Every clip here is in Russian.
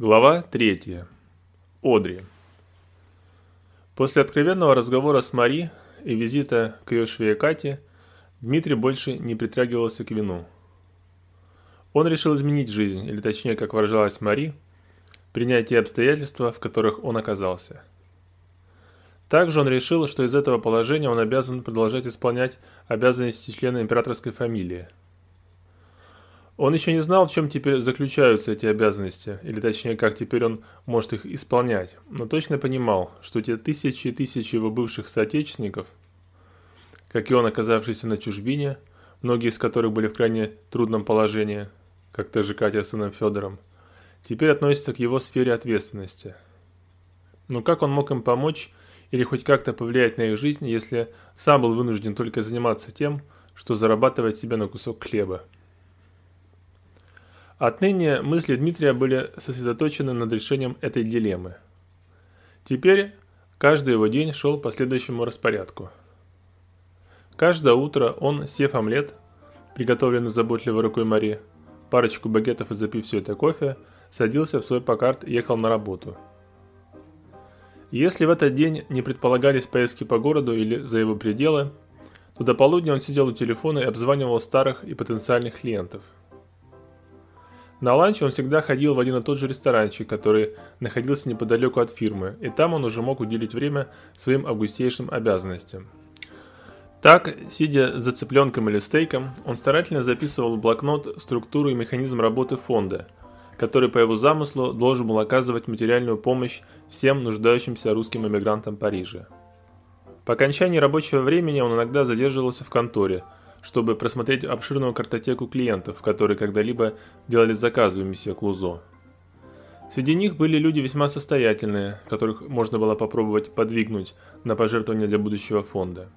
Глава 3. Одри. После откровенного разговора с Мари и визита к ее швее Кате, Дмитрий больше не притрагивался к вину. Он решил изменить жизнь, или точнее, как выражалась Мари, принять те обстоятельства, в которых он оказался. Также он решил, что из этого положения он обязан продолжать исполнять обязанности члена императорской фамилии – он еще не знал, в чем теперь заключаются эти обязанности, или точнее, как теперь он может их исполнять, но точно понимал, что те тысячи и тысячи его бывших соотечественников, как и он, оказавшийся на чужбине, многие из которых были в крайне трудном положении, как та же Катя с сыном Федором, теперь относятся к его сфере ответственности. Но как он мог им помочь или хоть как-то повлиять на их жизнь, если сам был вынужден только заниматься тем, что зарабатывать себе на кусок хлеба? Отныне мысли Дмитрия были сосредоточены над решением этой дилеммы. Теперь каждый его день шел по следующему распорядку. Каждое утро он, сев омлет, приготовленный заботливой рукой Мари, парочку багетов и запив все это кофе, садился в свой покарт и ехал на работу. Если в этот день не предполагались поездки по городу или за его пределы, то до полудня он сидел у телефона и обзванивал старых и потенциальных клиентов – на ланч он всегда ходил в один и тот же ресторанчик, который находился неподалеку от фирмы, и там он уже мог уделить время своим августейшим обязанностям. Так, сидя за цыпленком или стейком, он старательно записывал в блокнот структуру и механизм работы фонда, который по его замыслу должен был оказывать материальную помощь всем нуждающимся русским эмигрантам Парижа. По окончании рабочего времени он иногда задерживался в конторе – чтобы просмотреть обширную картотеку клиентов, которые когда-либо делали заказы у месье Клузо. Среди них были люди весьма состоятельные, которых можно было попробовать подвигнуть на пожертвования для будущего фонда.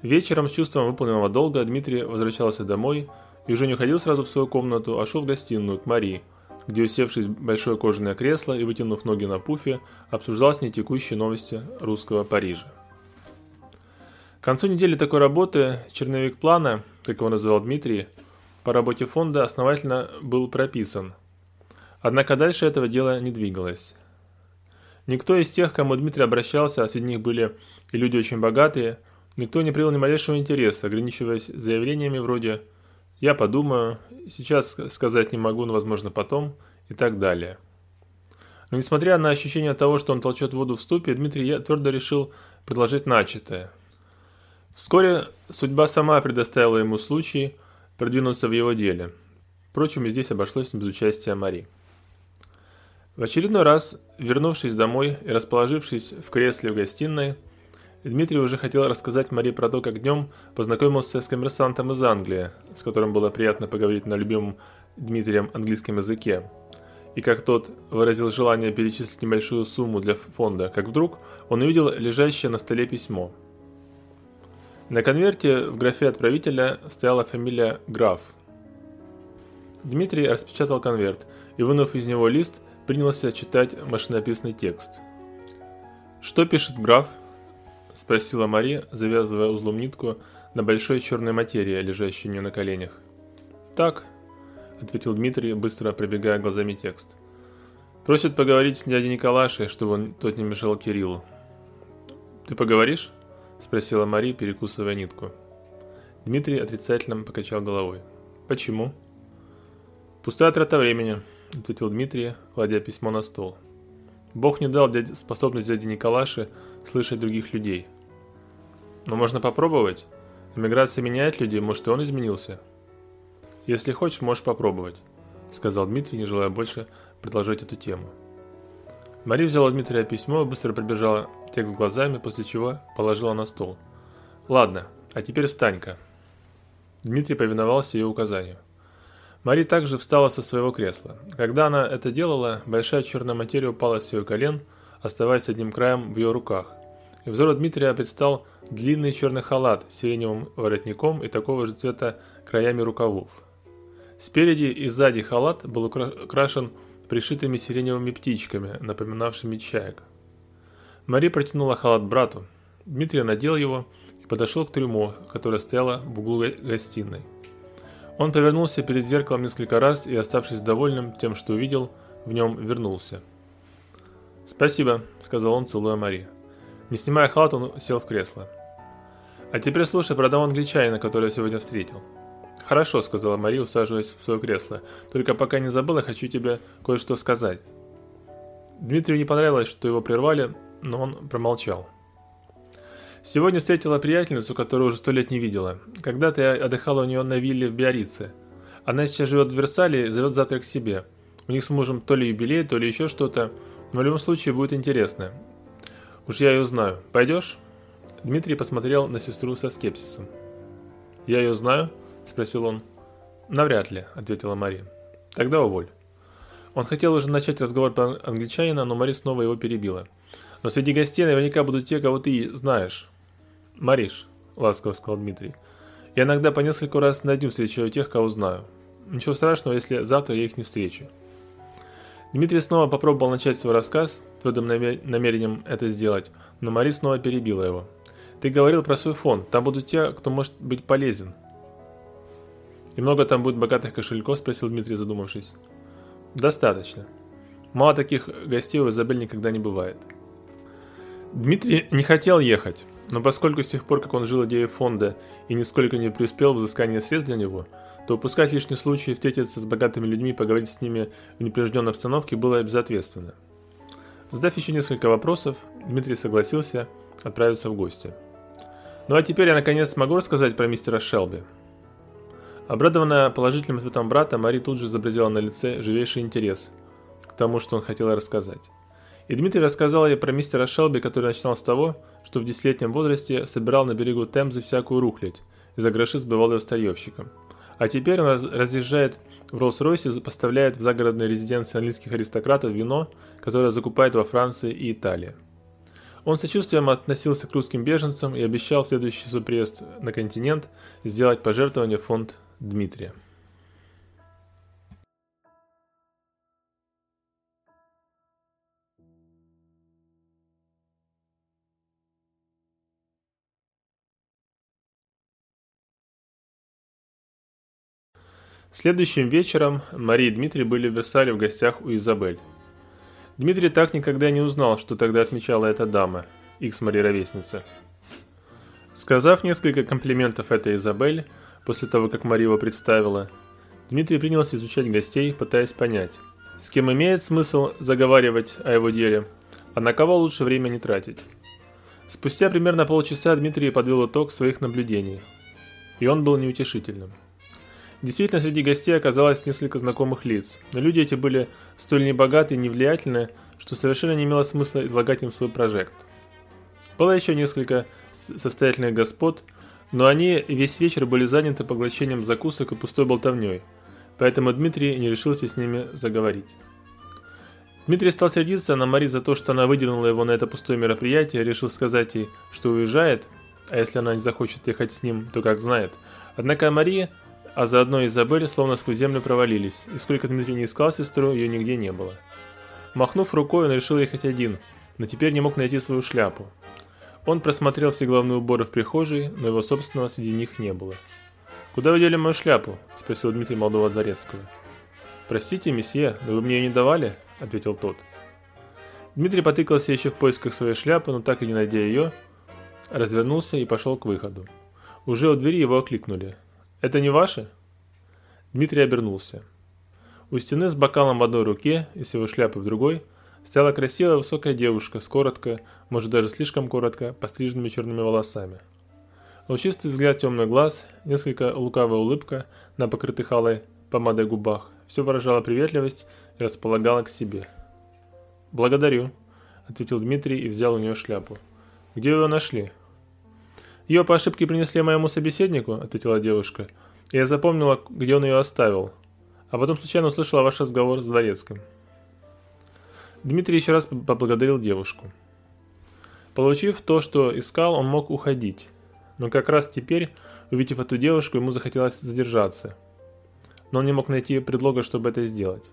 Вечером с чувством выполненного долга Дмитрий возвращался домой и уже не уходил сразу в свою комнату, а шел в гостиную к Мари, где, усевшись в большое кожаное кресло и вытянув ноги на пуфе, обсуждал с ней текущие новости русского Парижа. К концу недели такой работы черновик плана, как его называл Дмитрий, по работе фонда основательно был прописан. Однако дальше этого дела не двигалось. Никто из тех, к кому Дмитрий обращался, а среди них были и люди очень богатые, никто не привел ни малейшего интереса, ограничиваясь заявлениями вроде «я подумаю», «сейчас сказать не могу, но возможно потом» и так далее. Но несмотря на ощущение того, что он толчет воду в ступе, Дмитрий твердо решил предложить начатое – Вскоре судьба сама предоставила ему случай продвинуться в его деле. Впрочем, и здесь обошлось без участия Мари. В очередной раз, вернувшись домой и расположившись в кресле в гостиной, Дмитрий уже хотел рассказать Мари про то, как днем познакомился с коммерсантом из Англии, с которым было приятно поговорить на любимом Дмитрием английском языке, и как тот выразил желание перечислить небольшую сумму для фонда, как вдруг он увидел лежащее на столе письмо – на конверте в графе отправителя стояла фамилия Граф. Дмитрий распечатал конверт и, вынув из него лист, принялся читать машинописный текст. «Что пишет граф?» – спросила Мария, завязывая узлом нитку на большой черной материи, лежащей у нее на коленях. «Так», – ответил Дмитрий, быстро пробегая глазами текст. «Просит поговорить с дядей Николашей, чтобы он тот не мешал Кириллу». «Ты поговоришь?» Спросила Мари, перекусывая нитку. Дмитрий отрицательно покачал головой. Почему? Пустая трата времени, ответил Дмитрий, кладя письмо на стол. Бог не дал дяде, способность дяде Николаше слышать других людей. Но можно попробовать. Эмиграция меняет людей, может и он изменился. Если хочешь, можешь попробовать, сказал Дмитрий, не желая больше продолжать эту тему. Мари взяла Дмитрия письмо, быстро пробежала текст глазами, после чего положила на стол. «Ладно, а теперь встань-ка». Дмитрий повиновался ее указанию. Мари также встала со своего кресла. Когда она это делала, большая черная материя упала с ее колен, оставаясь одним краем в ее руках. И взору Дмитрия предстал длинный черный халат с сиреневым воротником и такого же цвета краями рукавов. Спереди и сзади халат был украшен пришитыми сиреневыми птичками, напоминавшими чаек. Мари протянула халат брату. Дмитрий надел его и подошел к трюмо, которое стояло в углу гостиной. Он повернулся перед зеркалом несколько раз и, оставшись довольным тем, что увидел, в нем вернулся. «Спасибо», — сказал он, целуя Мари. Не снимая халат, он сел в кресло. «А теперь слушай про того англичанина, которого я сегодня встретил». «Хорошо», — сказала Мари, усаживаясь в свое кресло. «Только пока не забыла, хочу тебе кое-что сказать». Дмитрию не понравилось, что его прервали, но он промолчал. Сегодня встретила приятельницу, которую уже сто лет не видела. Когда-то я отдыхала у нее на вилле в Биорице. Она сейчас живет в Версале и зовет завтра к себе. У них с мужем то ли юбилей, то ли еще что-то. Но в любом случае будет интересно. Уж я ее знаю. Пойдешь? Дмитрий посмотрел на сестру со скепсисом. «Я ее знаю?» – спросил он. «Навряд ли», – ответила Мария. «Тогда уволь». Он хотел уже начать разговор про англичанина, но Мари снова его перебила. «Но среди гостей наверняка будут те, кого ты знаешь». «Мариш», — ласково сказал Дмитрий, — «я иногда по несколько раз на дню встречаю тех, кого знаю. Ничего страшного, если завтра я их не встречу». Дмитрий снова попробовал начать свой рассказ, твердым намерением это сделать, но Мари снова перебила его. «Ты говорил про свой фонд, там будут те, кто может быть полезен». «И много там будет богатых кошельков?» – спросил Дмитрий, задумавшись. «Достаточно. Мало таких гостей у Изабель никогда не бывает». Дмитрий не хотел ехать, но поскольку с тех пор, как он жил идеей фонда и нисколько не преуспел в взыскании средств для него, то упускать лишний случай встретиться с богатыми людьми и поговорить с ними в непринужденной обстановке было безответственно. Задав еще несколько вопросов, Дмитрий согласился отправиться в гости. Ну а теперь я наконец смогу рассказать про мистера Шелби. Обрадованная положительным ответом брата, Мари тут же изобразила на лице живейший интерес к тому, что он хотел рассказать. И Дмитрий рассказал ей про мистера Шелби, который начинал с того, что в десятилетнем возрасте собирал на берегу Темзы всякую рухлядь и за гроши сбывал ее старьевщикам. А теперь он разъезжает в Роллс-Ройсе поставляет в загородные резиденции английских аристократов вино, которое закупает во Франции и Италии. Он сочувствием относился к русским беженцам и обещал в следующий свой приезд на континент сделать пожертвование в фонд Дмитрия. Следующим вечером Мария и Дмитрий были в Версале в гостях у Изабель. Дмитрий так никогда не узнал, что тогда отмечала эта дама, их с Мари ровесница. Сказав несколько комплиментов этой Изабель, после того, как Мария его представила, Дмитрий принялся изучать гостей, пытаясь понять, с кем имеет смысл заговаривать о его деле, а на кого лучше время не тратить. Спустя примерно полчаса Дмитрий подвел итог своих наблюдений, и он был неутешительным. Действительно, среди гостей оказалось несколько знакомых лиц, но люди эти были столь небогаты и невлиятельны, что совершенно не имело смысла излагать им свой прожект. Было еще несколько состоятельных господ, но они весь вечер были заняты поглощением закусок и пустой болтовней, поэтому Дмитрий не решился с ними заговорить. Дмитрий стал сердиться на Мари за то, что она выдернула его на это пустое мероприятие, решил сказать ей, что уезжает, а если она не захочет ехать с ним, то как знает. Однако Мария а заодно Изабель словно сквозь землю провалились, и сколько Дмитрий не искал сестру, ее нигде не было. Махнув рукой, он решил ехать один, но теперь не мог найти свою шляпу. Он просмотрел все главные уборы в прихожей, но его собственного среди них не было. «Куда вы дели мою шляпу?» – спросил Дмитрий молодого дворецкого. «Простите, месье, но вы мне ее не давали?» – ответил тот. Дмитрий потыкался еще в поисках своей шляпы, но так и не найдя ее, развернулся и пошел к выходу. Уже у двери его окликнули. «Это не ваше?» Дмитрий обернулся. У стены с бокалом в одной руке и с его шляпой в другой стояла красивая высокая девушка с коротко, может даже слишком коротко, постриженными черными волосами. Лучистый взгляд темных глаз, несколько лукавая улыбка на покрытых алой помадой губах – все выражало приветливость и располагало к себе. «Благодарю», – ответил Дмитрий и взял у нее шляпу. «Где вы ее нашли?» «Ее по ошибке принесли моему собеседнику», — ответила девушка. И «Я запомнила, где он ее оставил. А потом случайно услышала ваш разговор с дворецким». Дмитрий еще раз поблагодарил девушку. Получив то, что искал, он мог уходить. Но как раз теперь, увидев эту девушку, ему захотелось задержаться. Но он не мог найти предлога, чтобы это сделать.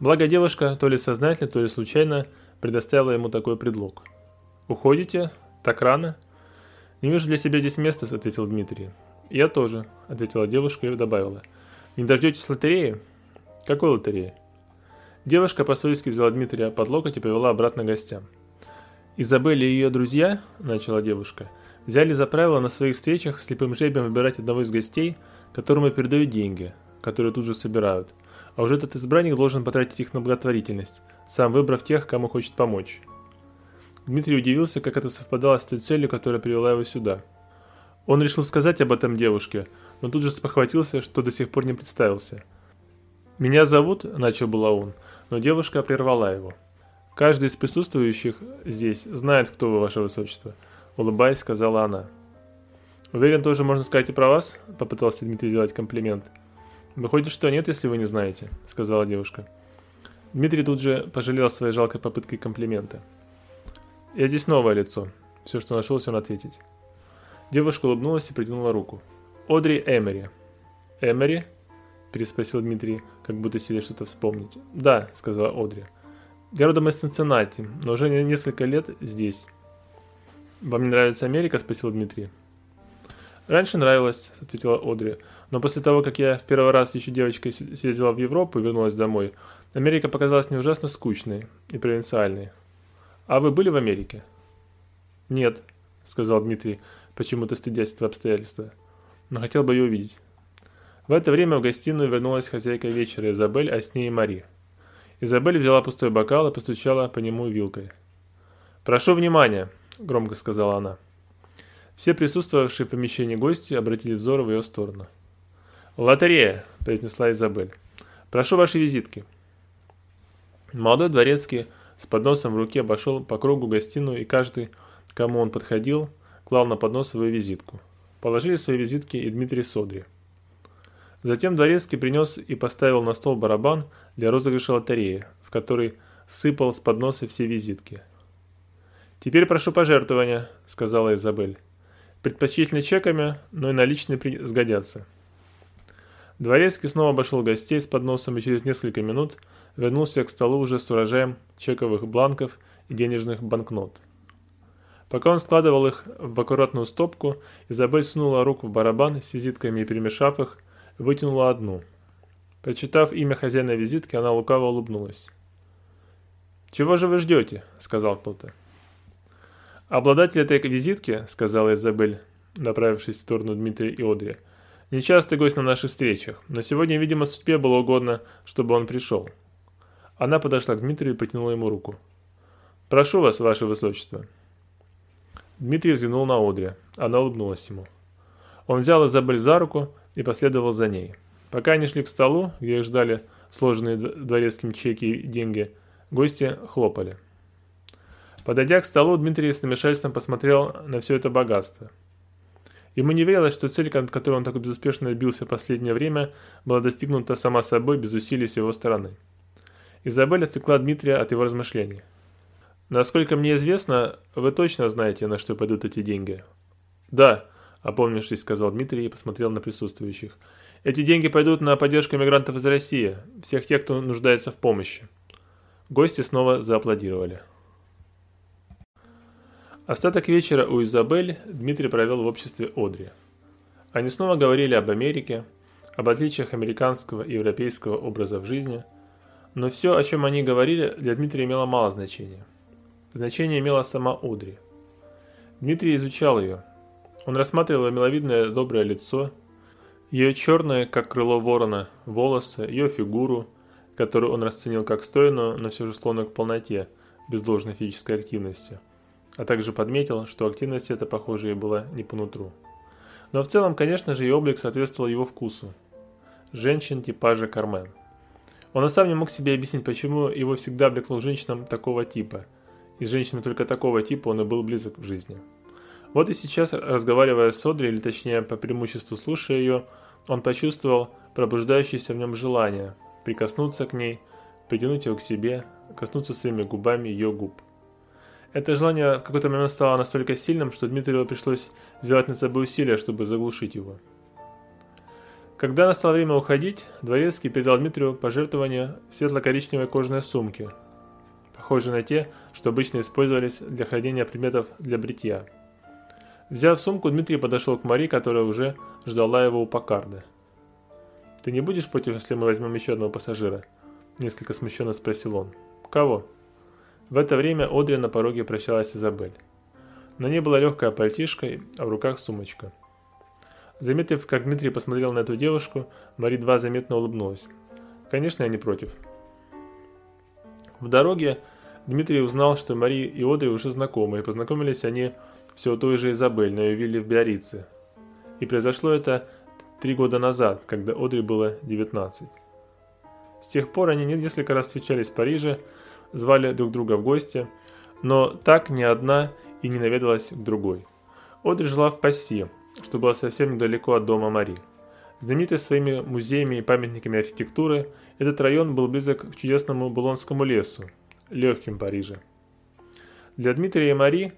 Благо девушка, то ли сознательно, то ли случайно, предоставила ему такой предлог. «Уходите? Так рано?» «Не вижу для себя здесь места», — ответил Дмитрий. «Я тоже», — ответила девушка и добавила. «Не дождетесь лотереи?» «Какой лотереи?» Девушка по-свойски взяла Дмитрия под локоть и повела обратно гостям. «Изабель и ее друзья», – начала девушка, – «взяли за правило на своих встречах слепым жребием выбирать одного из гостей, которому передают деньги, которые тут же собирают. А уже этот избранник должен потратить их на благотворительность, сам выбрав тех, кому хочет помочь». Дмитрий удивился, как это совпадало с той целью, которая привела его сюда. Он решил сказать об этом девушке, но тут же спохватился, что до сих пор не представился. «Меня зовут», – начал было он, но девушка прервала его. «Каждый из присутствующих здесь знает, кто вы, ваше высочество», – улыбаясь, сказала она. «Уверен, тоже можно сказать и про вас?» – попытался Дмитрий сделать комплимент. «Выходит, что нет, если вы не знаете», – сказала девушка. Дмитрий тут же пожалел своей жалкой попыткой комплимента. «Я здесь новое лицо», – все, что нашелся он ответить. Девушка улыбнулась и протянула руку. «Одри Эмери». «Эмери?» – переспросил Дмитрий, как будто себе что-то вспомнить. «Да», – сказала Одри. «Я родом из Цинциннати, но уже несколько лет здесь». «Вам не нравится Америка?» – спросил Дмитрий. «Раньше нравилось», – ответила Одри. «Но после того, как я в первый раз еще девочкой съездила в Европу и вернулась домой, Америка показалась мне ужасно скучной и провинциальной. А вы были в Америке?» «Нет», – сказал Дмитрий, почему-то стыдясь этого обстоятельства. «Но хотел бы ее увидеть». В это время в гостиную вернулась хозяйка вечера Изабель, а с ней и Мари. Изабель взяла пустой бокал и постучала по нему вилкой. «Прошу внимания», – громко сказала она. Все присутствовавшие в помещении гости обратили взоры в ее сторону. «Лотерея», – произнесла Изабель. «Прошу ваши визитки». Молодой дворецкий с подносом в руке обошел по кругу гостиную, и каждый, кому он подходил, клал на поднос свою визитку. Положили свои визитки и Дмитрий Содри. Затем Дворецкий принес и поставил на стол барабан для розыгрыша лотереи, в который сыпал с подноса все визитки. «Теперь прошу пожертвования», — сказала Изабель. «Предпочтительно чеками, но и наличные сгодятся». Дворецкий снова обошел гостей с подносом и через несколько минут вернулся к столу уже с урожаем чековых бланков и денежных банкнот. Пока он складывал их в аккуратную стопку, Изабель сунула руку в барабан с визитками и перемешав их, вытянула одну. Прочитав имя хозяина визитки, она лукаво улыбнулась. «Чего же вы ждете?» – сказал кто-то. «Обладатель этой визитки», – сказала Изабель, направившись в сторону Дмитрия и Одри, – «нечастый гость на наших встречах, но сегодня, видимо, судьбе было угодно, чтобы он пришел». Она подошла к Дмитрию и протянула ему руку. «Прошу вас, ваше высочество». Дмитрий взглянул на Одри. Она улыбнулась ему. Он взял Изабель за руку и последовал за ней. Пока они шли к столу, где их ждали сложенные дворецким чеки и деньги, гости хлопали. Подойдя к столу, Дмитрий с намешательством посмотрел на все это богатство. Ему не верилось, что цель, от которой он так безуспешно бился в последнее время, была достигнута сама собой без усилий с его стороны. Изабель отвлекла Дмитрия от его размышлений. «Насколько мне известно, вы точно знаете, на что пойдут эти деньги?» «Да», Опомнившись, сказал Дмитрий и посмотрел на присутствующих. Эти деньги пойдут на поддержку мигрантов из России, всех тех, кто нуждается в помощи. Гости снова зааплодировали. Остаток вечера у Изабель Дмитрий провел в обществе Одри. Они снова говорили об Америке, об отличиях американского и европейского образов жизни, но все, о чем они говорили, для Дмитрия имело мало значения. Значение имела сама Одри. Дмитрий изучал ее – он рассматривал миловидное доброе лицо, ее черное, как крыло ворона, волосы, ее фигуру, которую он расценил как стройную, но все же склонную к полноте, без должной физической активности. А также подметил, что активность эта, похоже, ей была не по нутру. Но в целом, конечно же, ее облик соответствовал его вкусу. Женщин типажа Кармен. Он и сам не мог себе объяснить, почему его всегда влекло женщинам такого типа. И с женщинами только такого типа он и был близок в жизни. Вот и сейчас, разговаривая с Одри, или точнее по преимуществу слушая ее, он почувствовал пробуждающееся в нем желание прикоснуться к ней, притянуть ее к себе, коснуться своими губами ее губ. Это желание в какой-то момент стало настолько сильным, что Дмитрию пришлось сделать над собой усилия, чтобы заглушить его. Когда настало время уходить, Дворецкий передал Дмитрию пожертвование в светло-коричневой кожаной сумке, похожей на те, что обычно использовались для хранения предметов для бритья. Взяв сумку, Дмитрий подошел к Мари, которая уже ждала его у Покарды. «Ты не будешь против, если мы возьмем еще одного пассажира?» – несколько смущенно спросил он. «Кого?» В это время Одри на пороге прощалась Изабель. На ней была легкая пальтишка, а в руках сумочка. Заметив, как Дмитрий посмотрел на эту девушку, Мари два заметно улыбнулась. «Конечно, я не против». В дороге Дмитрий узнал, что Мари и Одри уже знакомы, и познакомились они все у той же Изабель на ее вилле в Биорице. И произошло это три года назад, когда Одри было 19. С тех пор они несколько раз встречались в Париже, звали друг друга в гости, но так ни одна и не наведалась к другой. Одри жила в Пасси, что было совсем недалеко от дома Мари. Знаменитый своими музеями и памятниками архитектуры, этот район был близок к чудесному Булонскому лесу, легким Париже. Для Дмитрия и Мари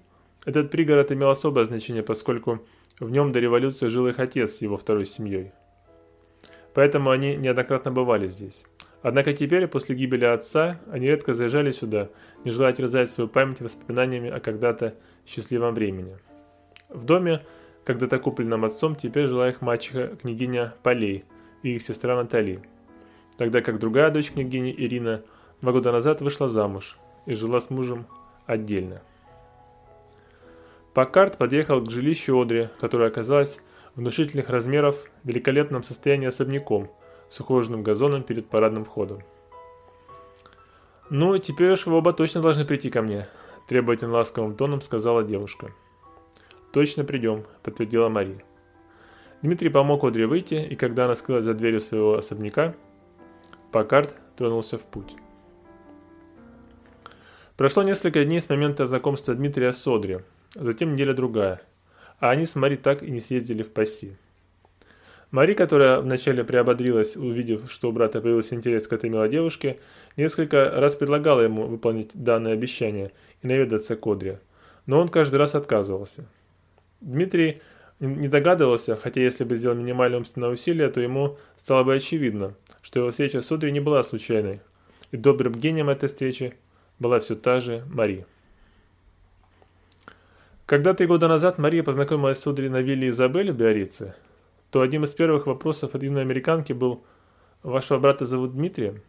этот пригород имел особое значение, поскольку в нем до революции жил их отец с его второй семьей. Поэтому они неоднократно бывали здесь. Однако теперь, после гибели отца, они редко заезжали сюда, не желая терзать свою память воспоминаниями о когда-то счастливом времени. В доме, когда-то купленном отцом, теперь жила их мачеха княгиня Полей и их сестра Натали, тогда как другая дочь княгини Ирина два года назад вышла замуж и жила с мужем отдельно. Паккарт подъехал к жилищу Одри, которое оказалось внушительных размеров, в великолепном состоянии особняком, с ухоженным газоном перед парадным входом. «Ну, теперь уж вы оба точно должны прийти ко мне», – требовательно ласковым тоном сказала девушка. «Точно придем», – подтвердила Мари. Дмитрий помог Одри выйти, и когда она скрылась за дверью своего особняка, Паккарт тронулся в путь. Прошло несколько дней с момента знакомства Дмитрия с Одри – затем неделя другая, а они с Мари так и не съездили в Пасси. Мари, которая вначале приободрилась, увидев, что у брата появился интерес к этой милой девушке, несколько раз предлагала ему выполнить данное обещание и наведаться к Одре, но он каждый раз отказывался. Дмитрий не догадывался, хотя если бы сделал минимальное умственное усилие, то ему стало бы очевидно, что его встреча с Одри не была случайной, и добрым гением этой встречи была все та же Мари. Когда три года назад Мария познакомилась с Одри на вилле Изабель в Биорице, то одним из первых вопросов от юной американки был «Вашего брата зовут Дмитрием?»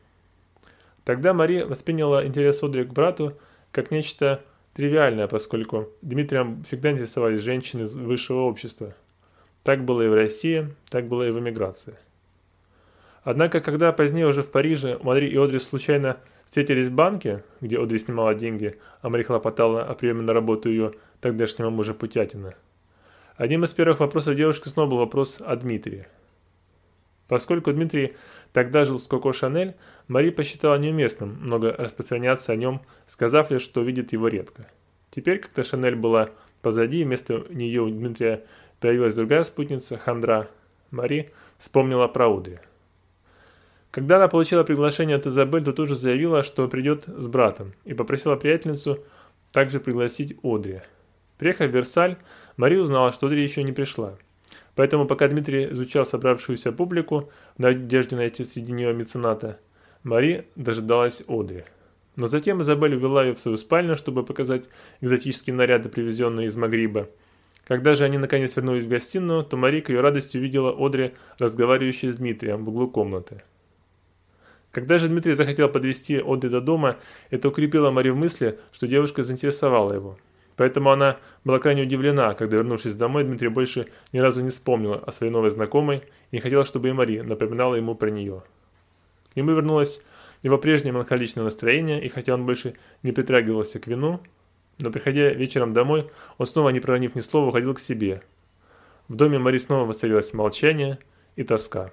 Тогда Мария восприняла интерес Одри к брату как нечто тривиальное, поскольку Дмитрием всегда интересовались женщины из высшего общества. Так было и в России, так было и в эмиграции. Однако, когда позднее уже в Париже Мари и Одри случайно встретились в банке, где Одри снимала деньги, а Мари хлопотала о приеме на работу ее тогдашнего мужа Путятина. Одним из первых вопросов девушки снова был вопрос о Дмитрии. Поскольку Дмитрий тогда жил с Коко Шанель, Мари посчитала неуместным много распространяться о нем, сказав лишь, что видит его редко. Теперь, когда Шанель была позади, вместо нее у Дмитрия появилась другая спутница, Хандра, Мари вспомнила про Удри. Когда она получила приглашение от Изабель, то тут же заявила, что придет с братом, и попросила приятельницу также пригласить Одри – Приехав в Версаль, Мари узнала, что Одри еще не пришла. Поэтому, пока Дмитрий изучал собравшуюся публику в надежде найти среди нее мецената, Мари дожидалась Одри. Но затем Изабель увела ее в свою спальню, чтобы показать экзотические наряды, привезенные из Магриба. Когда же они наконец вернулись в гостиную, то Мари к ее радости увидела Одри, разговаривающей с Дмитрием в углу комнаты. Когда же Дмитрий захотел подвести Одри до дома, это укрепило Мари в мысли, что девушка заинтересовала его. Поэтому она была крайне удивлена, когда, вернувшись домой, Дмитрий больше ни разу не вспомнила о своей новой знакомой и не хотела, чтобы и Мари напоминала ему про нее. К нему вернулось его прежнее меланхоличное настроение, и хотя он больше не притрагивался к вину, но приходя вечером домой, он снова, не проронив ни слова, уходил к себе. В доме Мари снова воцарилось молчание и тоска.